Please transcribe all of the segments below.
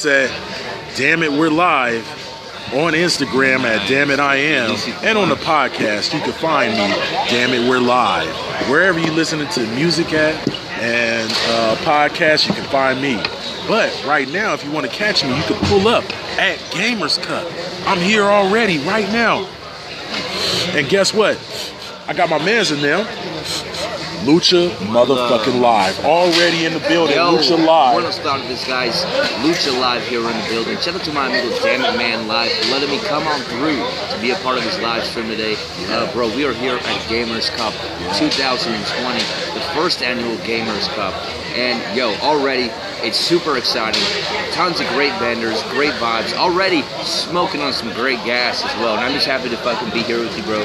Said, damn it, we're live on Instagram at Damn It I Am, and on the podcast you can find me. Damn it, we're live wherever you're listening to music at and uh, podcast. You can find me. But right now, if you want to catch me, you can pull up at Gamers Cup. I'm here already right now. And guess what? I got my mans in there. Lucha motherfucking live. Already in the building. Yo, Lucha Live. I want to live. start this, guys. Lucha Live here in the building. Shout out to my amigo Damn It Man Live for letting me come on through to be a part of this live stream today. Uh, bro, we are here at Gamers Cup 2020, the first annual Gamers Cup. And yo, already it's super exciting. Tons of great vendors, great vibes. Already smoking on some great gas as well. And I'm just happy to fucking be here with you, bro.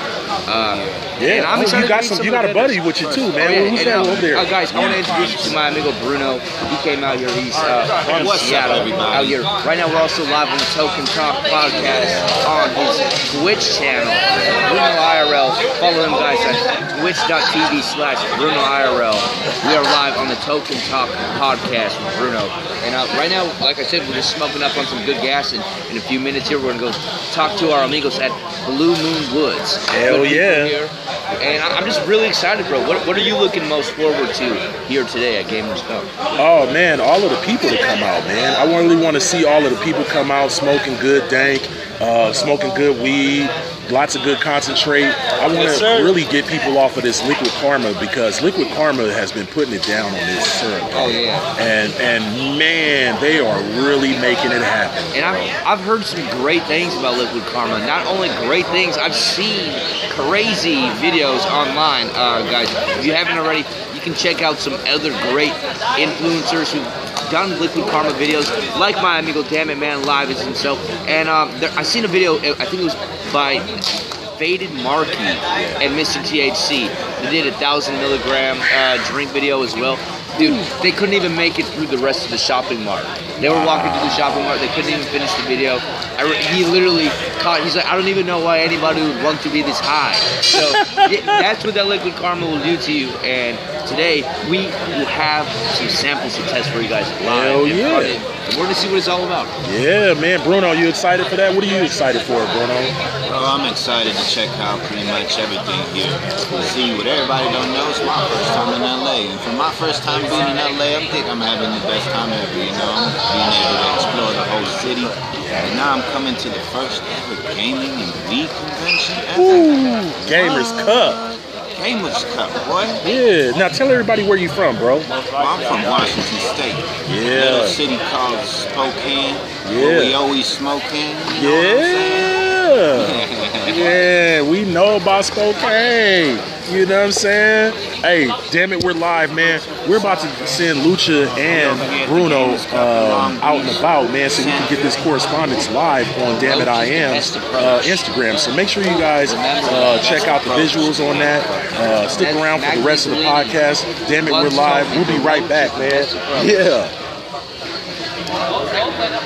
Uh, Yeah, and I'm oh, excited you got to meet some. You got a buddy with you too, man. Oh, yeah, Who's and, that uh, over there? uh, guys, I want to introduce you to my amigo Bruno. He came out here. He's uh, from What's up, Seattle. everybody? Out here. Right now, we're also live on the Token Talk podcast on his Twitch channel. Follow him, guys, at twitch.tv slash Bruno IRL. We are live on the Token Talk podcast with Bruno. And uh, right now, like I said, we're just smoking up on some good gas. And in a few minutes here, we're going to go talk to our amigos at Blue Moon Woods. Hell Good yeah. here. And I- I'm just really excited, bro. What, what are you looking most forward to here today at Gamers? Oh man, all of the people to come out, man. I really want to see all of the people come out smoking good dank, uh, smoking good weed, lots of good concentrate. I want to sir. really get people off of this liquid karma because liquid karma has been putting it down on this syrup. Oh, yeah. And and man, they are really making it happen. And I've, I've heard some great things about Liquid Karma. Not only great things, I've seen crazy videos online, uh, guys. If you haven't already, can check out some other great influencers who've done Liquid Karma videos, like my amigo Damn It Man Live is himself. And um, there, I seen a video, I think it was by Faded Markey and Mr. THC. They did a thousand milligram uh, drink video as well. Dude, they couldn't even make it through the rest of the shopping mart. They were walking through the shopping mart. They couldn't even finish the video. I he literally caught. He's like, I don't even know why anybody would want to be this high. So that's what that liquid karma will do to you. And today we will have some samples to test for you guys live. Hell yeah. And we're gonna see what it's all about. Yeah, man, Bruno, you excited for that? What are you excited for, Bruno? Bro, I'm excited to check out pretty much everything here. See, what everybody don't know, it's my first time in LA. And for my first time being in LA, I think I'm having the best time ever, you know? I'm being able to explore the whole city. And now I'm coming to the first ever gaming and weed convention ever. Ooh, Gamers Cup. Gamers Cup, boy. Yeah. Now tell everybody where you from, bro. Well, I'm from Washington State. A Yeah. little city called Spokane. Yeah. Where we always smoking. You Yeah. We know about Spokane. You know what I'm saying? Hey, damn it, we're live, man. We're about to send Lucha and Bruno um, out and about, man, so we can get this correspondence live on Damn It I Am uh, Instagram. So make sure you guys uh, check out the visuals on that. Uh, stick around for the rest of the podcast. Damn it, we're live. We'll be right back, man. Yeah.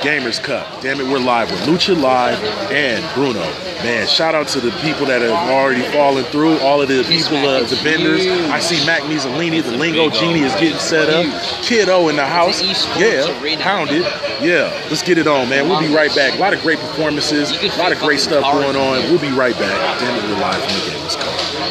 Gamers Cup. Damn it, we're live with Lucha Live and Bruno. Man, shout out to the people that have already fallen through. All of the people, uh, the vendors. I see Mac Mizzolini, the Lingo Genie is getting set up. Kiddo in the house. Yeah, pounded. Yeah, let's get it on, man. We'll be right back. A lot of great performances, a lot of great stuff going on. We'll be right back. Damn it, we're live from the Gamers Cup.